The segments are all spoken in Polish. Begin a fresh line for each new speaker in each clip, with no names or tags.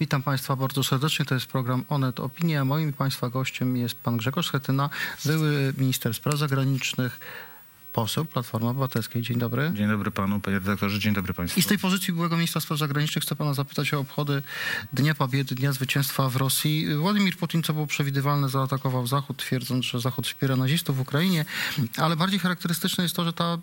Witam Państwa bardzo serdecznie. To jest program Onet Opinia. Moim Państwa gościem jest pan Grzegorz Schetyna, były minister spraw zagranicznych, poseł Platformy Obywatelskiej. Dzień dobry.
Dzień dobry panu, panie redaktorze, dzień dobry państwu.
I z tej pozycji byłego ministra spraw zagranicznych chcę pana zapytać o obchody Dnia Pobiedy, Dnia Zwycięstwa w Rosji. Władimir Putin, co było przewidywalne, zaatakował Zachód, twierdząc, że Zachód wspiera nazistów w Ukrainie, ale bardziej charakterystyczne jest to, że ta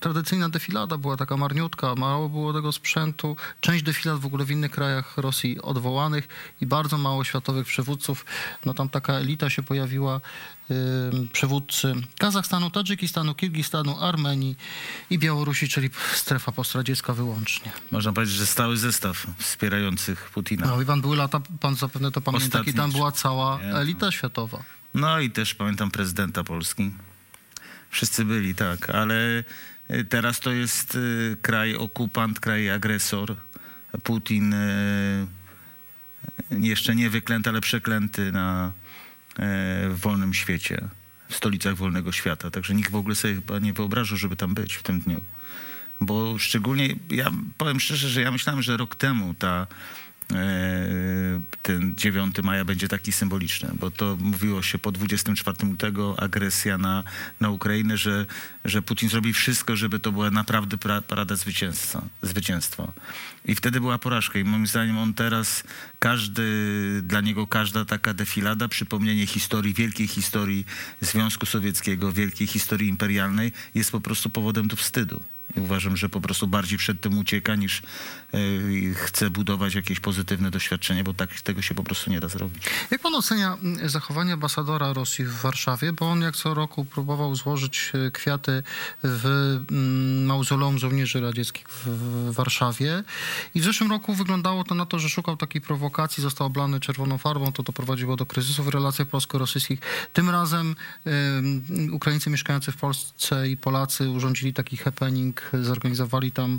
tradycyjna defilada była taka marniutka, mało było tego sprzętu, część defilad w ogóle w innych krajach Rosji odwołanych i bardzo mało światowych przywódców. No tam taka elita się pojawiła, ym, przywódcy Kazachstanu, Tadżykistanu, Kirgistanu, Armenii i Białorusi, czyli strefa postradziecka wyłącznie.
Można powiedzieć, że stały zestaw wspierających Putina.
No i pan były lata, pan zapewne to pamięta,
Ostatnie
i tam była cała
Nie,
elita światowa.
No i też pamiętam prezydenta Polski. Wszyscy byli, tak, ale y, teraz to jest y, kraj okupant, kraj agresor. Putin y, jeszcze nie wyklęty, ale przeklęty na, w wolnym świecie, w stolicach wolnego świata. Także nikt w ogóle sobie chyba nie wyobrażał, żeby tam być w tym dniu. Bo szczególnie, ja powiem szczerze, że ja myślałem, że rok temu ta, ten 9 maja będzie taki symboliczny, bo to mówiło się po 24 lutego, agresja na, na Ukrainę, że, że Putin zrobi wszystko, żeby to była naprawdę pra, parada zwycięstwa, zwycięstwa. I wtedy była porażka i moim zdaniem on teraz, każdy, dla niego każda taka defilada, przypomnienie historii, wielkiej historii Związku Sowieckiego, wielkiej historii imperialnej jest po prostu powodem do wstydu. Uważam, że po prostu bardziej przed tym ucieka, niż e, chce budować jakieś pozytywne doświadczenie, bo tak, tego się po prostu nie da zrobić.
Jak pan ocenia zachowanie ambasadora Rosji w Warszawie? Bo on jak co roku próbował złożyć e, kwiaty w mauzoleum żołnierzy radzieckich w, Warszawie. I w zeszłym roku wyglądało to na to, że szukał takiej prowokacji, został oblany czerwoną farbą, to doprowadziło do kryzysu w relacjach polsko-rosyjskich. Tym razem em, Ukraińcy mieszkający w Polsce i Polacy urządzili taki happening, zorganizowali tam,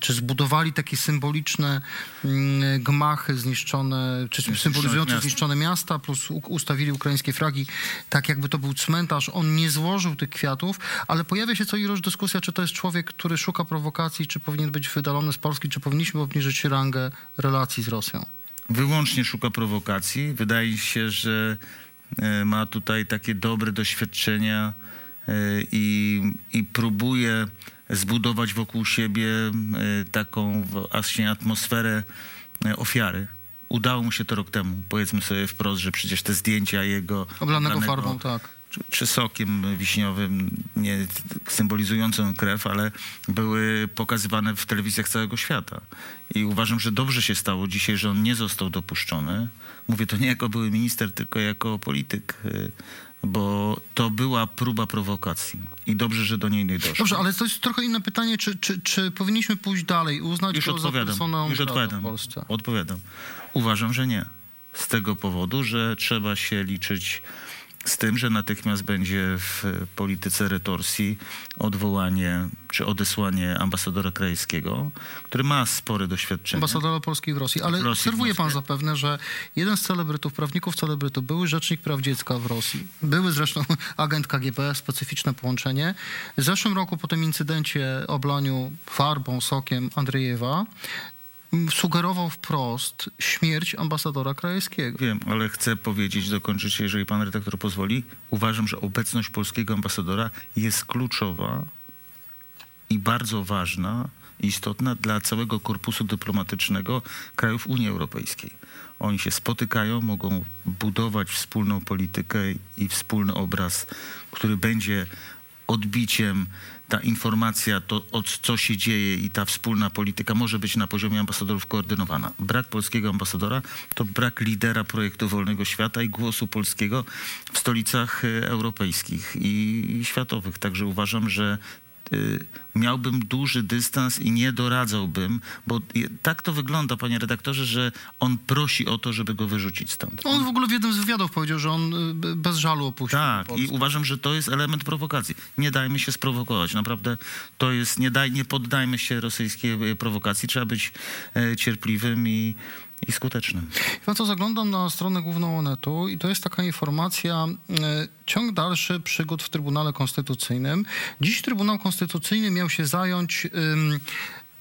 czy zbudowali takie symboliczne mm, gmachy zniszczone, czy symbolizujące
miasta.
zniszczone miasta, plus ustawili ukraińskie flagi, tak jakby to był cmentarz. On nie złożył tych kwiatów, ale pojawia się co ilość dyskusja, czy to jest człowiek, który szuka prowokacji, czy powinien być wydalony z Polski, czy powinniśmy obniżyć rangę relacji z Rosją.
Wyłącznie szuka prowokacji. Wydaje się, że e, ma tutaj takie dobre doświadczenia e, i, i próbuje zbudować wokół siebie e, taką właśnie atmosferę e, ofiary. Udało mu się to rok temu. Powiedzmy sobie wprost, że przecież te zdjęcia jego
Oblanego
oblanego-
farbą, tak.
czy, czy sokiem wiśniowym, nie symbolizującym krew, ale były pokazywane w telewizjach całego świata. I uważam, że dobrze się stało dzisiaj, że on nie został dopuszczony. Mówię to nie jako były minister, tylko jako polityk, y, bo to była próba prowokacji. I dobrze, że do niej nie doszło.
Dobrze, ale to jest trochę inne pytanie, czy, czy, czy powinniśmy pójść dalej uznać
Już
go za
odpowiadam.
personę
Już odpowiadam.
w Polsce?
Odpowiadam. Uważam, że nie. Z tego powodu, że trzeba się liczyć z tym, że natychmiast będzie w polityce retorsji odwołanie czy odesłanie ambasadora krajskiego, który ma spore doświadczenie.
Ambasadora Polski w Rosji. Ale
W Rosji,
obserwuje pan zapewne, że jeden z celebrytów, prawników celebrytów, były rzecznik praw dziecka w Rosji. Były zresztą agent KGB, specyficzne połączenie. W zeszłym roku po tym incydencie oblaniu farbą, sokiem Andrzejewa sugerował wprost śmierć ambasadora krajewskiego.
Wiem, ale chcę powiedzieć, dokończyć, jeżeli pan redaktor pozwoli. Uważam, że obecność polskiego ambasadora jest kluczowa i bardzo ważna, istotna dla całego korpusu dyplomatycznego krajów Unii Europejskiej. Oni się spotykają, mogą budować wspólną politykę i wspólny obraz, który będzie odbiciem, ta informacja, to o co się dzieje i ta wspólna polityka może być na poziomie ambasadorów koordynowana. Brak polskiego ambasadora to brak lidera projektu Wolnego Świata i głosu polskiego w stolicach e, europejskich i, światowych. Także uważam, że miałbym duży dystans i nie doradzałbym, bo tak to wygląda, panie redaktorze, że on prosi o to, żeby go wyrzucić stąd.
On w ogóle w jednym z wywiadów powiedział, że on y, bez żalu opuścił
Tak, i
Polskę.
uważam, że to jest element prowokacji. Nie dajmy się sprowokować. Naprawdę to jest, nie, daj, nie poddajmy się rosyjskiej e, prowokacji. Trzeba być cierpliwym i, i skutecznym.
Pan co, zaglądam na stronę główną Onetu i to jest taka informacja, e, ciąg dalszy przygód w Trybunale Konstytucyjnym. Dziś Trybunał Konstytucyjny miał się zająć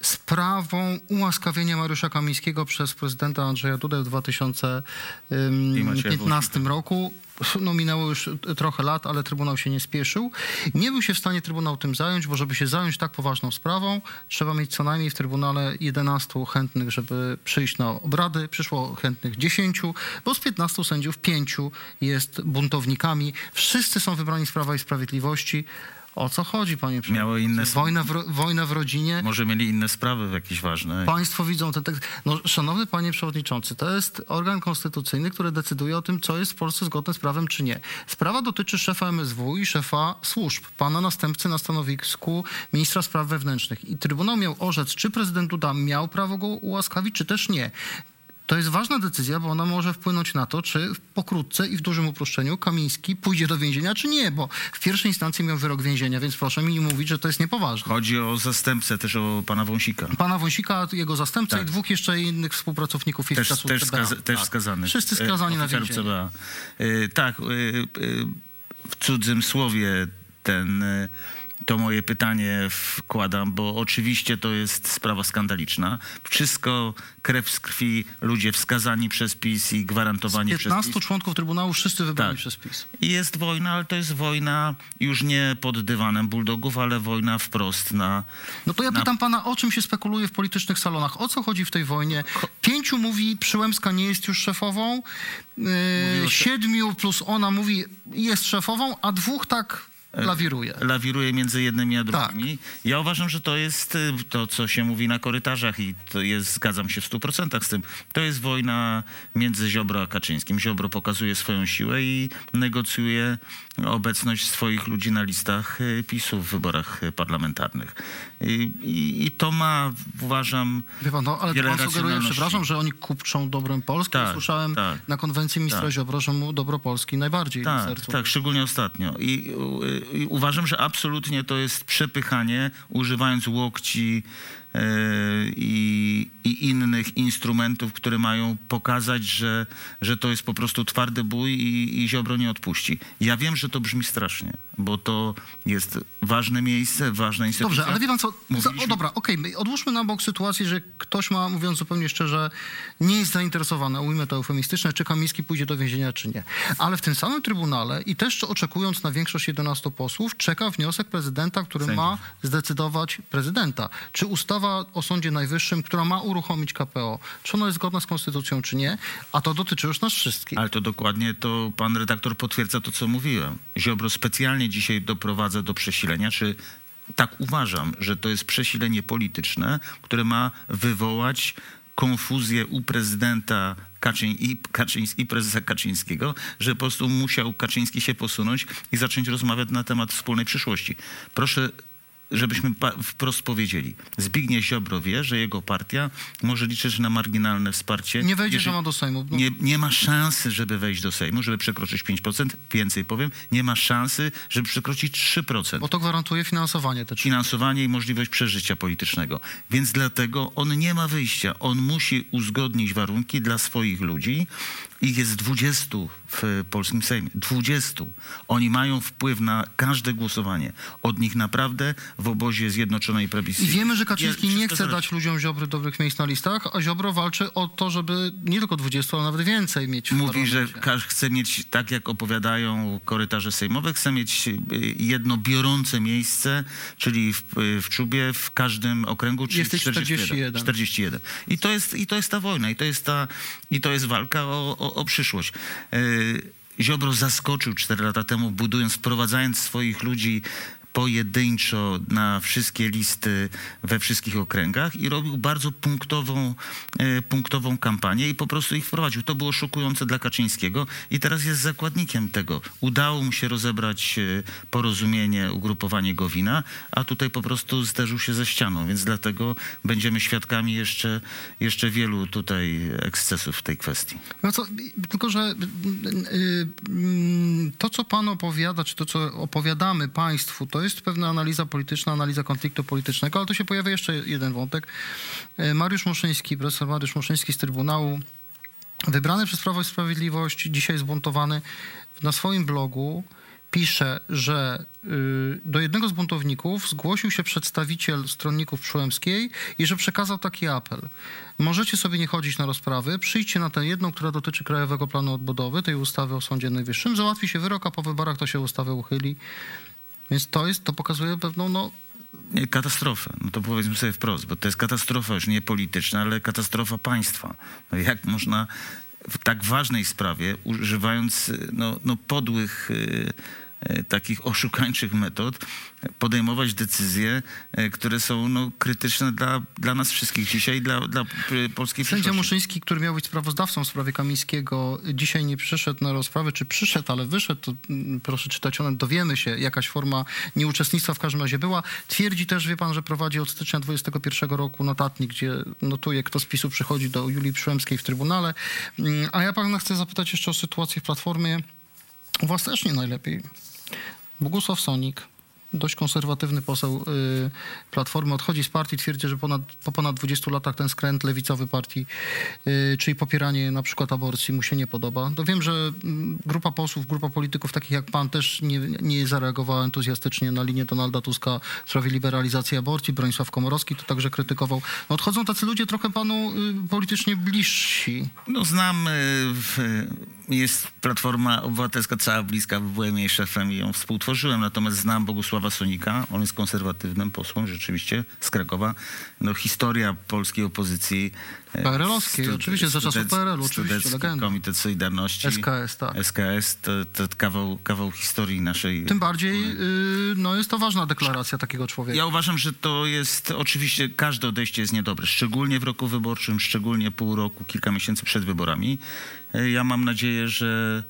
sprawą ułaskawienia Mariusza Kamińskiego przez prezydenta Andrzeja Dudę w 2015 roku. No minęło już trochę lat, ale Trybunał się nie spieszył. Nie był się w stanie Trybunał tym zająć, bo żeby się zająć tak poważną sprawą, trzeba mieć co najmniej w Trybunale 11 chętnych, żeby przyjść na obrady. Przyszło chętnych 10, bo z 15 sędziów 5 jest buntownikami. Wszyscy są wybrani z Prawa i Sprawiedliwości. O co chodzi, panie przewodniczący?
Miało inne-
Wojna w, wojna w rodzinie.
Może mieli inne sprawy jakieś ważne.
Państwo widzą ten tekst. No, szanowny panie przewodniczący, to jest organ konstytucyjny, który decyduje o tym, co jest w Polsce zgodne z prawem, czy nie. Sprawa dotyczy szefa MSW i szefa służb, pana następcy na stanowisku ministra spraw wewnętrznych. I Trybunał miał orzec, czy prezydent Duda miał prawo go ułaskawić, czy też nie. To jest ważna decyzja, bo ona może wpłynąć na to, czy pokrótce i w dużym uproszczeniu Kamiński pójdzie do więzienia, czy nie, bo w pierwszej instancji miał wyrok więzienia, więc proszę mi nie mówić, że to jest niepoważne.
Chodzi o zastępcę też o pana Wąsika.
Pana Wąsika, jego zastępcę
Tak.
i dwóch jeszcze innych współpracowników
Też,
czasów
też, skaza, też
Tak.
skazanych.
Wszyscy
E,
skazani na
oficerów
więzienie.
CBA. E, Tak, e, e, w cudzym słowie ten, e, to moje pytanie wkładam, bo oczywiście to jest sprawa skandaliczna. Wszystko krew z krwi, ludzie wskazani przez PiS i gwarantowani przez
15
PiS.
członków Trybunału, wszyscy wybrani
Tak.
przez PiS.
I jest wojna, ale to jest wojna już nie pod dywanem bulldogów, ale wojna wprost na...
No to ja
Na-
pytam pana, o czym się spekuluje w politycznych salonach? O co chodzi w tej wojnie? Pięciu mówi, Przyłębska nie jest już szefową, yy, siedmiu plus ona mówi, jest szefową, a dwóch tak lawiruje.
lawiruje między jednymi a
Tak.
drugimi. Ja uważam, że to jest y, to, co się mówi na korytarzach i to jest, zgadzam się w stu procentach z tym. To jest wojna między Ziobro a Kaczyńskim. Ziobro pokazuje swoją siłę i negocjuje obecność swoich ludzi na listach y, PiSu w wyborach y, parlamentarnych. I, i, i to ma, uważam,
Wie pan, no, ale
wiele
pan sugeruje, przepraszam, że oni kupczą dobrem Polski.
Tak,
Słyszałem
tak.
na konwencji ministra
Tak.
Ziobro, że mu dobro Polski najbardziej na
Tak,
sercu.
tak, szczególnie ostatnio. I, i uważam, że absolutnie to jest przepychanie, używając łokci i, i innych instrumentów, które mają pokazać, że, że to jest po prostu twardy bój i, i Ziobro nie odpuści. Ja wiem, że to brzmi strasznie, bo to jest ważne miejsce, ważna instytucja.
Dobrze, ale wie pan co?
Mówiliśmy-
o dobra, okej, my odłóżmy na bok sytuację, że ktoś ma, mówiąc zupełnie szczerze, nie jest zainteresowany, ujmę to eufemistyczne, czy Kamiński pójdzie do więzienia, czy nie. Ale w tym samym Trybunale i też oczekując na większość 11 posłów, czeka wniosek prezydenta, który ma zdecydować prezydenta. Czy ustawa o Sądzie Najwyższym, która ma uruchomić KPO, czy ona jest zgodna z konstytucją, czy nie? A to dotyczy już nas wszystkich.
Ale to dokładnie to pan redaktor potwierdza to, co mówiłem. Ziobro specjalnie dzisiaj doprowadza do przesilenia, czy tak uważam, że to jest przesilenie polityczne, które ma wywołać konfuzję u prezydenta Kaczyń i, i prezesa Kaczyńskiego, że po prostu musiał Kaczyński się posunąć i zacząć rozmawiać na temat wspólnej przyszłości. Proszę żebyśmy wprost powiedzieli. Zbigniew Ziobro wie, że jego partia może liczyć na marginalne wsparcie.
Nie wejdzie
jeżeli-
do Sejmu. No,
nie, nie ma szansy, żeby wejść do Sejmu, żeby przekroczyć 5%. Więcej powiem, nie ma szansy, żeby przekroczyć 3%.
Bo to gwarantuje finansowanie te trzy.
Finansowanie i możliwość przeżycia politycznego. Więc dlatego on nie ma wyjścia. On musi uzgodnić warunki dla swoich ludzi. Ich jest 20 w polskim Sejmie. 20. Oni mają wpływ na każde głosowanie. Od nich naprawdę w obozie Zjednoczonej
I
Prawicy.
wiemy, że Kaczyński
jest
nie chce dać ludziom Ziobry dobrych miejsc na listach, a Ziobro walczy o to, żeby nie tylko 20, ale nawet więcej mieć w
Mówi, że chce mieć, tak jak opowiadają korytarze sejmowe, chce mieć y, jedno biorące miejsce, czyli w, y, w czubie w każdym okręgu, czyli
Jesteś 41.
41. I to jest, I to jest ta wojna, i to jest, ta, i to jest walka o, o, o przyszłość. Y, Ziobro zaskoczył 4 lata temu, budując, wprowadzając swoich ludzi pojedynczo na wszystkie listy we wszystkich okręgach i robił bardzo punktową, e, punktową kampanię i po prostu ich wprowadził. To było szokujące dla Kaczyńskiego i teraz jest zakładnikiem tego. Udało mu się rozebrać e, porozumienie, ugrupowanie Gowina, a tutaj po prostu zderzył się ze ścianą, więc dlatego będziemy świadkami jeszcze, jeszcze wielu tutaj ekscesów w tej kwestii.
No co, tylko, że y, y, to, co pan opowiada, czy to, co opowiadamy państwu, to jest pewna analiza polityczna, analiza konfliktu politycznego, ale tu się pojawia jeszcze jeden wątek. Y, Mariusz Muszyński, profesor Mariusz Muszyński z Trybunału, wybrany przez Prawo i Sprawiedliwość, dzisiaj zbuntowany, na swoim blogu pisze, że y, do jednego z buntowników zgłosił się przedstawiciel stronników Przyłębskiej i że przekazał taki apel. Możecie sobie nie chodzić na rozprawy, przyjdźcie na tę jedną, która dotyczy Krajowego Planu Odbudowy, tej ustawy o Sądzie Najwyższym, załatwi się wyrok, a po wyborach to się ustawę uchyli. Więc to jest, to pokazuje pewną, no,
Katastrofę, no to powiedzmy sobie wprost, bo to jest katastrofa już nie polityczna, ale katastrofa państwa. No jak można w tak ważnej sprawie, używając no, no podłych, y, y, takich oszukańczych metod, podejmować decyzje, y, które są no, krytyczne dla, dla nas wszystkich dzisiaj dla, dla y, polskiej
Sędzia. Muszyński, który miał być sprawozdawcą w sprawie Kamińskiego, dzisiaj nie przyszedł na rozprawę, czy przyszedł, ale wyszedł, to mm, proszę czytać, one dowiemy się, jakaś forma nieuczestnictwa w każdym razie była. Twierdzi też, wie pan, że prowadzi od stycznia 21 roku notatnik, gdzie notuje, kto z PiSu przychodzi do Julii Przyłębskiej w Trybunale. Mm, A ja pana chcę zapytać jeszcze o sytuację w Platformie. U was też nie najlepiej. Bogusław Sonik, dość konserwatywny poseł y, Platformy, odchodzi z partii, twierdzi, że ponad, po ponad 20 latach ten skręt lewicowy partii, y, czyli popieranie na przykład aborcji mu się nie podoba. To wiem, że mm, grupa posłów, grupa polityków takich jak pan też nie, nie zareagowała entuzjastycznie na linię Donalda Tuska w sprawie liberalizacji aborcji. Bronisław Komorowski to także krytykował. No, odchodzą tacy ludzie trochę panu y, politycznie bliżsi.
No znam, y, w, jest Platforma Obywatelska cała bliska, byłem jej szefem i ją współtworzyłem, natomiast znam Bogusława Sonika, on jest konserwatywnym posłem, rzeczywiście, z Krakowa. No historia polskiej opozycji. e,
PRL-owskiej, oczywiście, za czasów PRL-u, oczywiście, legenda.
Komitet Solidarności.
SKS, tak.
SKS to, to kawał, kawał historii naszej.
Tym bardziej y, no, jest to ważna deklaracja takiego człowieka.
Ja uważam, że to jest oczywiście każde odejście jest niedobre, szczególnie w roku wyborczym, szczególnie pół roku, kilka miesięcy przed wyborami. Ja mam nadzieję, że,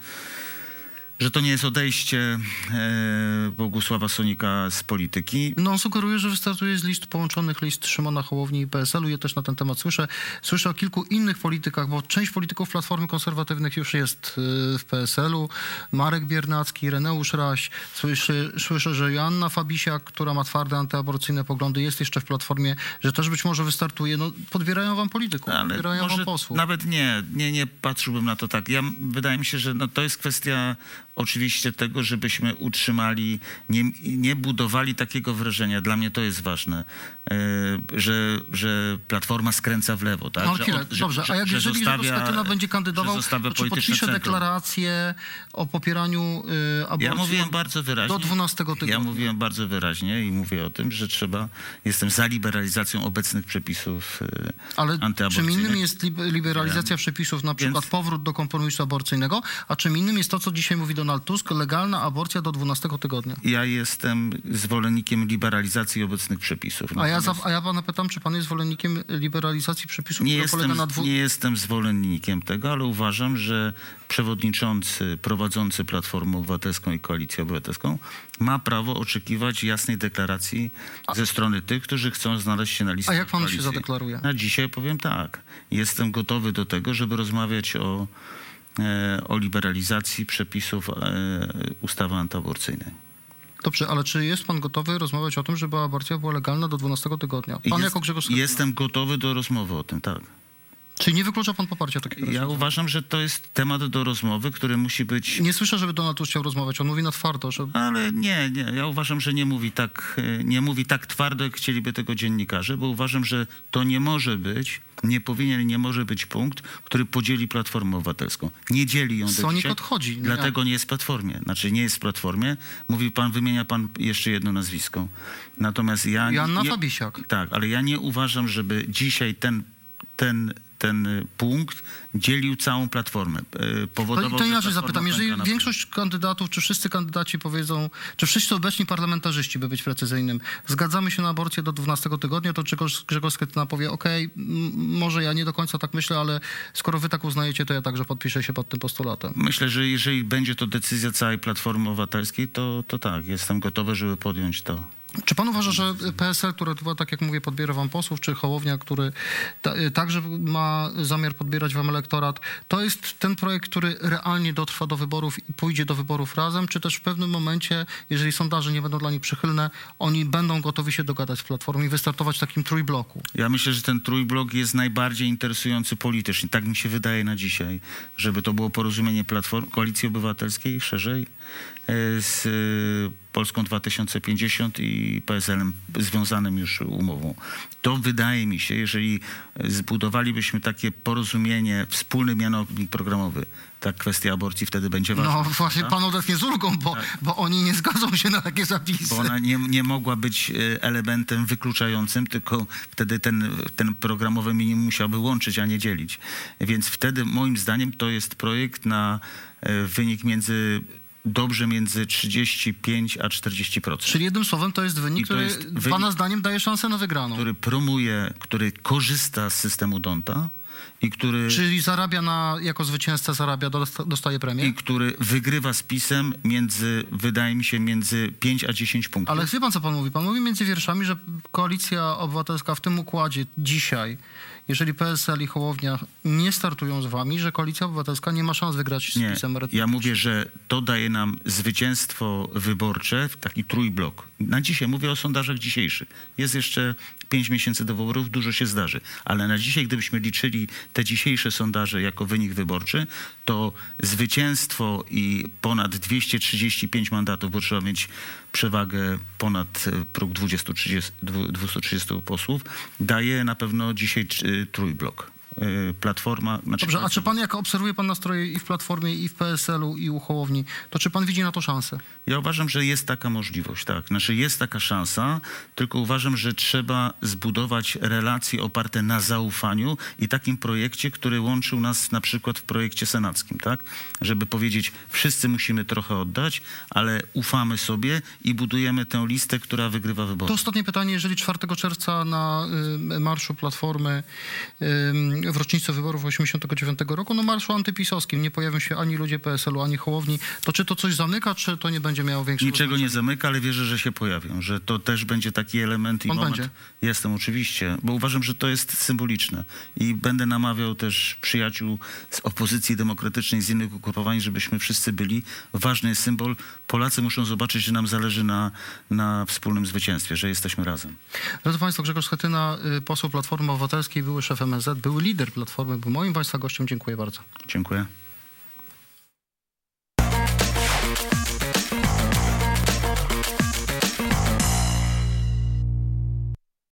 że to nie jest odejście e, Bogusława Sonika z polityki.
No, on sugeruje, że wystartuje z list połączonych list Szymona Hołowni i PSL-u. Ja też na ten temat słyszę. Słyszę o kilku innych politykach, bo część polityków Platformy Konserwatywnych już jest y, w PSL-u. Marek Biernacki, Reneusz Raś. Słyszę, słyszę, że Joanna Fabisiak, która ma twarde antyaborcyjne poglądy, jest jeszcze w Platformie, że też być może wystartuje. No, podbierają wam polityków,
Ale
podbierają wam posłów.
nawet nie, nie, nie patrzyłbym na to tak. Ja, wydaje mi się, że no, to jest kwestia oczywiście tego, żebyśmy utrzymali, nie, nie budowali takiego wrażenia, dla mnie to jest ważne, e, że, że Platforma skręca w lewo. Tak?
No,
że,
chwilę,
od- że-
dobrze,
że-
a jak
że
jeżeli
zostawia-
będzie kandydował, to czy podpisze deklarację o popieraniu y, aborcji
Ja mówiłem bardzo wyraźnie.
do 12 tygodnia?
Ja mówiłem bardzo wyraźnie i mówię o tym, że trzeba, jestem za liberalizacją obecnych przepisów e,
Ale czym innym jest lib- liberalizacja przepisów, na przykład
Więc-
powrót do kompromisu aborcyjnego, a czym innym jest to, co dzisiaj mówi Donald Tusk, legalna aborcja do 12 tygodnia.
Ja jestem zwolennikiem liberalizacji obecnych przepisów.
A ja, za,
Natomiast
a ja pana pytam, czy pan jest zwolennikiem liberalizacji przepisów,
nie, jestem,
na dwu...
nie jestem zwolennikiem tego, ale uważam, że przewodniczący prowadzący Platformę Obywatelską i Koalicję Obywatelską ma prawo oczekiwać jasnej deklaracji ze strony tych, którzy chcą znaleźć się na liście
A jak pan się
koalicji.
zadeklaruje?
Na dzisiaj powiem tak. Jestem gotowy do tego, żeby rozmawiać o, o liberalizacji przepisów e, ustawy antyaborcyjnej.
Dobrze, ale czy jest pan gotowy rozmawiać o tym, żeby aborcja była legalna do 12 tygodnia? Pan
Jest-
jako Grzegorz Schetyna.
Jestem gotowy do rozmowy o tym, tak.
Czyli nie wyklucza pan poparcia takiego
Ja
rozwiązania?
uważam, że to jest temat do rozmowy, który musi być.
Nie słyszę, żeby Donald Tusk chciał rozmawiać. On mówi na twardo, że
Ale nie, nie. Ja uważam, że nie mówi tak, e, nie mówi tak twardo, jak chcieliby tego dziennikarze, bo uważam, że to nie może być, nie powinien, nie może być punkt, który podzieli Platformę Obywatelską. Nie dzieli ją do
Sonik
dzisiaj,
odchodzi. No
Dlatego nie jest w Platformie. Znaczy nie jest w Platformie. Mówi pan, wymienia pan jeszcze jedno nazwisko. Natomiast ja...
Joanna
nie,
Fabisiak.
Tak, ale ja nie uważam, żeby dzisiaj ten, ten, ten y, punkt dzielił całą Platformę. Y,
To,
Powodował,
to
że
inaczej zapytam, jeżeli większość kandydatów, czy wszyscy kandydaci powiedzą, czy wszyscy obecni parlamentarzyści, by być precyzyjnym, zgadzamy się na aborcję do 12 tygodnia, to Grzegorz, Grzegorz Schetyna powie, okej, m, może ja nie do końca tak myślę, ale skoro wy tak uznajecie, to ja także podpiszę się pod tym postulatem.
Myślę, że jeżeli będzie to decyzja całej Platformy Obywatelskiej, to, to tak, jestem gotowy, żeby podjąć to.
Czy pan uważa, że PSL, które tak jak mówię, podbiera wam posłów, czy Hołownia, który ta, y, także ma zamiar podbierać wam elektorat, to jest ten projekt, który realnie dotrwa do wyborów i pójdzie do wyborów razem, czy też w pewnym momencie, jeżeli sondaże nie będą dla nich przychylne, oni będą gotowi się dogadać z Platformą i wystartować w takim trójbloku?
Ja myślę, że ten trójblok jest najbardziej interesujący politycznie. Tak mi się wydaje na dzisiaj, żeby to było porozumienie Platform, Koalicji Obywatelskiej szerzej e, z Polską 2050 i PSL-em związanym już umową. To wydaje mi się, jeżeli zbudowalibyśmy takie porozumienie, wspólny mianownik programowy, ta kwestia aborcji wtedy będzie ważna.
No właśnie
tak?
pan odetchnie z ulgą, bo, bo oni nie zgodzą się na takie zapisy.
Bo ona nie, nie mogła być e, elementem wykluczającym, tylko wtedy ten, ten programowy minimum musiałby łączyć, a nie dzielić. Więc wtedy moim zdaniem to jest projekt na e, wynik między dobrze między 35 a 40%.
Czyli jednym słowem to jest wynik,
to
który
jest wynik-
pana zdaniem daje szansę na wygraną.
który promuje, który korzysta z systemu Donta i który,
Czyli zarabia na, jako zwycięzca zarabia, dosta- dostaje premię?
i który wygrywa z PiSem między, wydaje mi się, między 5 a 10 punktów.
Ale wie pan, co pan mówi? Pan mówi między wierszami, że Koalicja Obywatelska w tym układzie dzisiaj, jeżeli PSL i Hołownia nie startują z wami, że Koalicja Obywatelska nie ma szans wygrać z
Nie,
PiSem.
ja mówię, że to daje nam zwycięstwo wyborcze, taki trójblok. Na dzisiaj, mówię o sondażach dzisiejszych. Jest jeszcze pięć miesięcy do wyborów, dużo się zdarzy. Ale na dzisiaj, gdybyśmy liczyli te dzisiejsze sondaże jako wynik wyborczy, to zwycięstwo i ponad 235 mandatów, bo trzeba mieć przewagę ponad próg 20, 30, 230 posłów, daje na pewno dzisiaj trójblok. E, Platforma... Znaczy
Dobrze, a czy pan, jak obserwuje pan nastroje i w Platformie, i w PSL-u, i u Hołowni, to czy pan widzi na to szansę?
Ja uważam, że jest taka możliwość, tak. Znaczy jest taka szansa, tylko uważam, że trzeba zbudować relacje oparte na zaufaniu i takim projekcie, który łączył nas na przykład w projekcie senackim, tak? Żeby powiedzieć, wszyscy musimy trochę oddać, ale ufamy sobie i budujemy tę listę, która wygrywa wybory.
To ostatnie pytanie, jeżeli 4 czerwca na y, marszu Platformy y, w rocznicę wyborów 89 roku, no marszu antypisowskim, nie pojawią się ani ludzie PSL-u, ani Hołowni, to czy to coś zamyka, czy to nie będzie miało większego
Niczego
znaczenia?
nie zamyka, ale wierzę, że się pojawią, że to też będzie taki element i
On
moment.
będzie?
Jestem oczywiście, bo uważam, że to jest symboliczne i będę namawiał też przyjaciół z opozycji demokratycznej, z innych ugrupowań, żebyśmy wszyscy byli. Ważny jest symbol. Polacy muszą zobaczyć, że nam zależy na, na wspólnym zwycięstwie, że jesteśmy razem.
Drodzy Państwo, Grzegorz Schetyna, y, poseł Platformy Obywatelskiej, były szef MSZ, były lider Platformy, był moim Państwa gościem. Dziękuję bardzo.
Dziękuję.